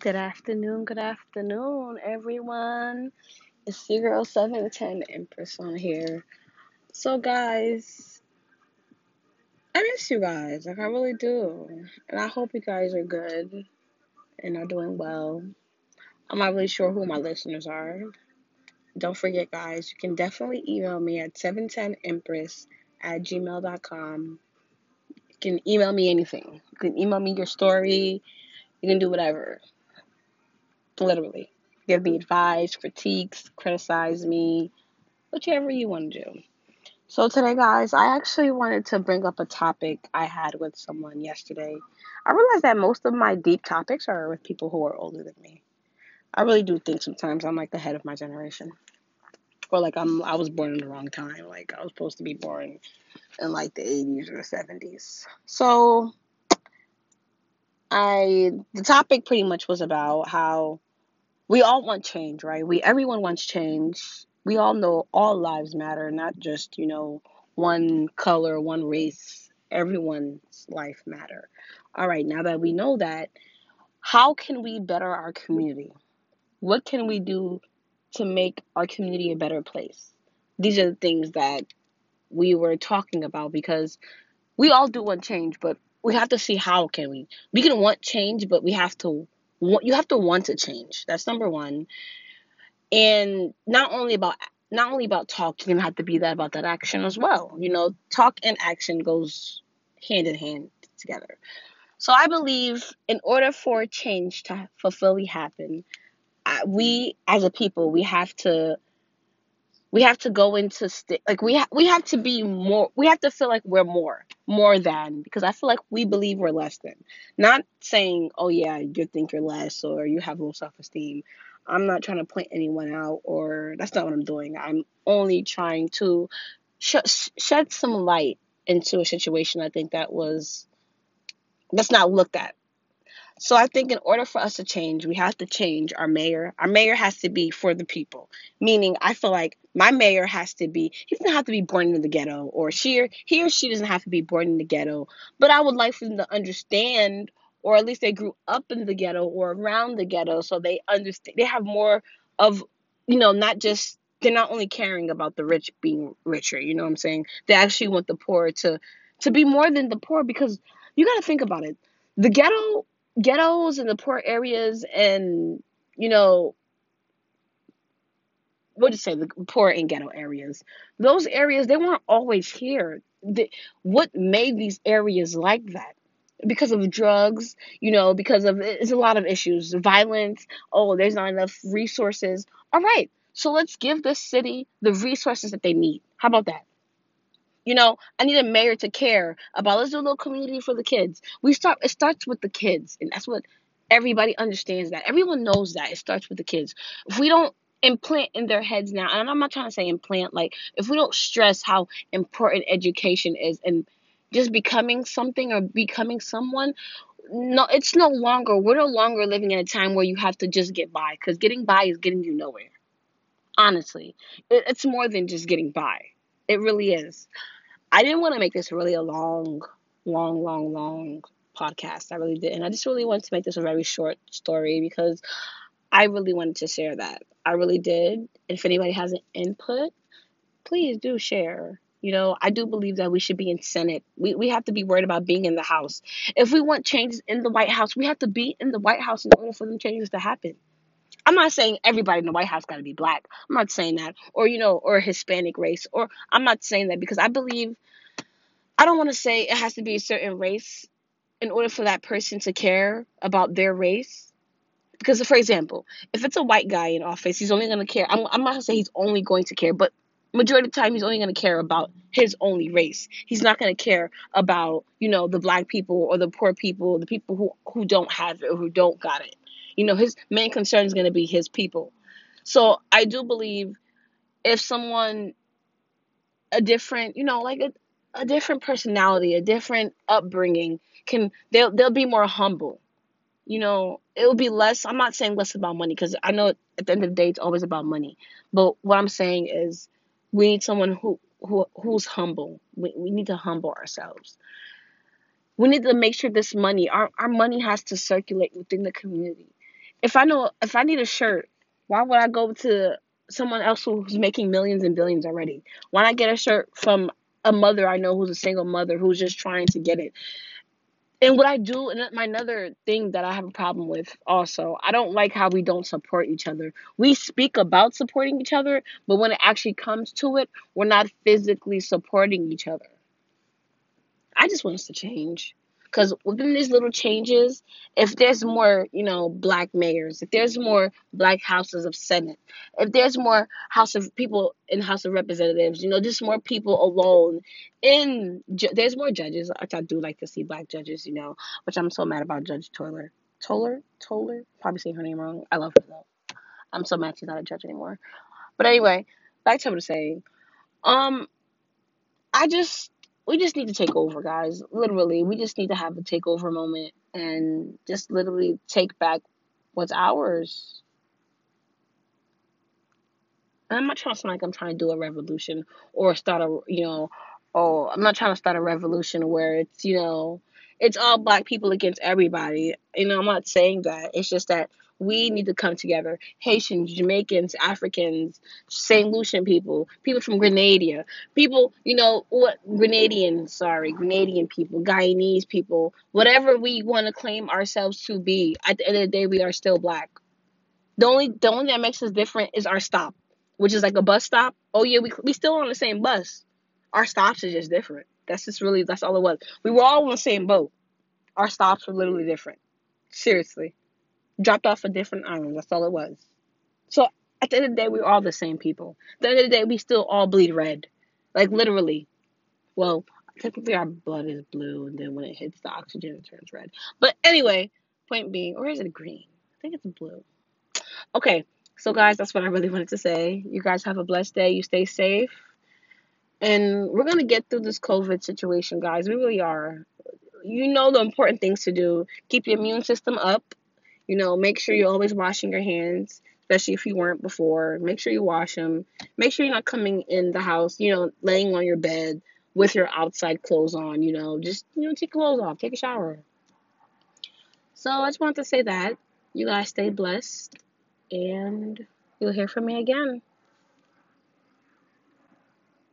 Good afternoon, good afternoon, everyone. It's your girl 710 Empress on here. So, guys, I miss you guys. Like, I really do. And I hope you guys are good and are doing well. I'm not really sure who my listeners are. Don't forget, guys, you can definitely email me at 710empress at gmail.com. You can email me anything. You can email me your story. You can do whatever. Literally. Give me advice, critiques, criticize me, whichever you want to do. So, today, guys, I actually wanted to bring up a topic I had with someone yesterday. I realized that most of my deep topics are with people who are older than me. I really do think sometimes I'm like the head of my generation. Or like I'm I was born in the wrong time. Like I was supposed to be born in like the 80s or the 70s. So I the topic pretty much was about how we all want change, right? We everyone wants change. We all know all lives matter, not just, you know, one color, one race. Everyone's life matter. All right, now that we know that, how can we better our community? What can we do to make our community a better place? These are the things that we were talking about because we all do want change, but we have to see how can we. We can want change, but we have to you have to want to change. That's number one. And not only about not only about talk, you have to be that about that action as well. You know, talk and action goes hand in hand together. So I believe in order for change to fully happen, uh, we as a people we have to we have to go into st- like we ha- we have to be more we have to feel like we're more more than because i feel like we believe we're less than. Not saying oh yeah you think you're less or you have low self-esteem. I'm not trying to point anyone out or that's not what i'm doing. I'm only trying to sh- shed some light into a situation i think that was that's not looked at so I think in order for us to change, we have to change our mayor. Our mayor has to be for the people. Meaning, I feel like my mayor has to be. He doesn't have to be born in the ghetto, or she or he or she doesn't have to be born in the ghetto. But I would like for them to understand, or at least they grew up in the ghetto or around the ghetto, so they understand. They have more of, you know, not just they're not only caring about the rich being richer. You know what I'm saying? They actually want the poor to to be more than the poor because you got to think about it. The ghetto ghettos and the poor areas and you know what to say the poor and ghetto areas. Those areas they weren't always here. The, what made these areas like that? Because of drugs you know because of it's a lot of issues. Violence oh there's not enough resources. All right so let's give this city the resources that they need. How about that you know, I need a mayor to care about let's do a little community for the kids. We start it starts with the kids, and that's what everybody understands that. Everyone knows that. It starts with the kids. If we don't implant in their heads now, and I'm not trying to say implant, like if we don't stress how important education is and just becoming something or becoming someone, no, it's no longer, we're no longer living in a time where you have to just get by because getting by is getting you nowhere. Honestly, it, it's more than just getting by. It really is. I didn't want to make this really a long, long, long, long podcast. I really didn't. I just really wanted to make this a very short story because I really wanted to share that. I really did. If anybody has an input, please do share. You know, I do believe that we should be in Senate. We, we have to be worried about being in the House. If we want changes in the White House, we have to be in the White House in order for them changes to happen. I'm not saying everybody in the White House got to be black. I'm not saying that. Or, you know, or Hispanic race. Or I'm not saying that because I believe, I don't want to say it has to be a certain race in order for that person to care about their race. Because, for example, if it's a white guy in office, he's only going to care. I'm, I'm not going to say he's only going to care, but majority of the time he's only going to care about his only race. He's not going to care about, you know, the black people or the poor people, the people who, who don't have it or who don't got it. You know, his main concern is going to be his people. So I do believe if someone, a different, you know, like a, a different personality, a different upbringing, can they'll they'll be more humble. You know, it'll be less. I'm not saying less about money because I know at the end of the day it's always about money. But what I'm saying is, we need someone who who who's humble. We we need to humble ourselves. We need to make sure this money, our, our money has to circulate within the community if I know if I need a shirt, why would I go to someone else who's making millions and billions already? Why not get a shirt from a mother I know who's a single mother who's just trying to get it? And what I do, and my another thing that I have a problem with also, I don't like how we don't support each other. We speak about supporting each other, but when it actually comes to it, we're not physically supporting each other. I just want us to change. Because within these little changes, if there's more, you know, black mayors, if there's more black houses of Senate, if there's more House of people in House of Representatives, you know, just more people alone in, there's more judges, which I do like to see black judges, you know, which I'm so mad about Judge Toller. Toller? Toller? Probably saying her name wrong. I love her though. I'm so mad she's not a judge anymore. But anyway, back to what I was saying. Um, I just we just need to take over, guys. Literally, we just need to have a takeover moment and just literally take back what's ours. I'm not trying to sound like I'm trying to do a revolution or start a, you know, oh, I'm not trying to start a revolution where it's, you know, it's all black people against everybody. You know, I'm not saying that. It's just that we need to come together. Haitians, Jamaicans, Africans, St. Lucian people, people from Grenada, people, you know, what Grenadians, sorry, Grenadian people, Guyanese people, whatever we want to claim ourselves to be. At the end of the day, we are still black. The only the only thing that makes us different is our stop, which is like a bus stop. Oh yeah, we we still on the same bus. Our stops are just different. That's just really that's all it was. We were all on the same boat. Our stops were literally different. Seriously dropped off a different island. That's all it was. So at the end of the day, we are all the same people. At the end of the day, we still all bleed red. Like literally. Well, technically our blood is blue, and then when it hits the oxygen, it turns red. But anyway, point being, or is it green? I think it's blue. Okay, so guys, that's what I really wanted to say. You guys have a blessed day. You stay safe. And we're going to get through this COVID situation, guys. We really are. You know the important things to do. Keep your immune system up you know, make sure you're always washing your hands, especially if you weren't before. Make sure you wash them. Make sure you're not coming in the house, you know, laying on your bed with your outside clothes on, you know, just, you know, take clothes off, take a shower. So I just wanted to say that. You guys stay blessed and you'll hear from me again.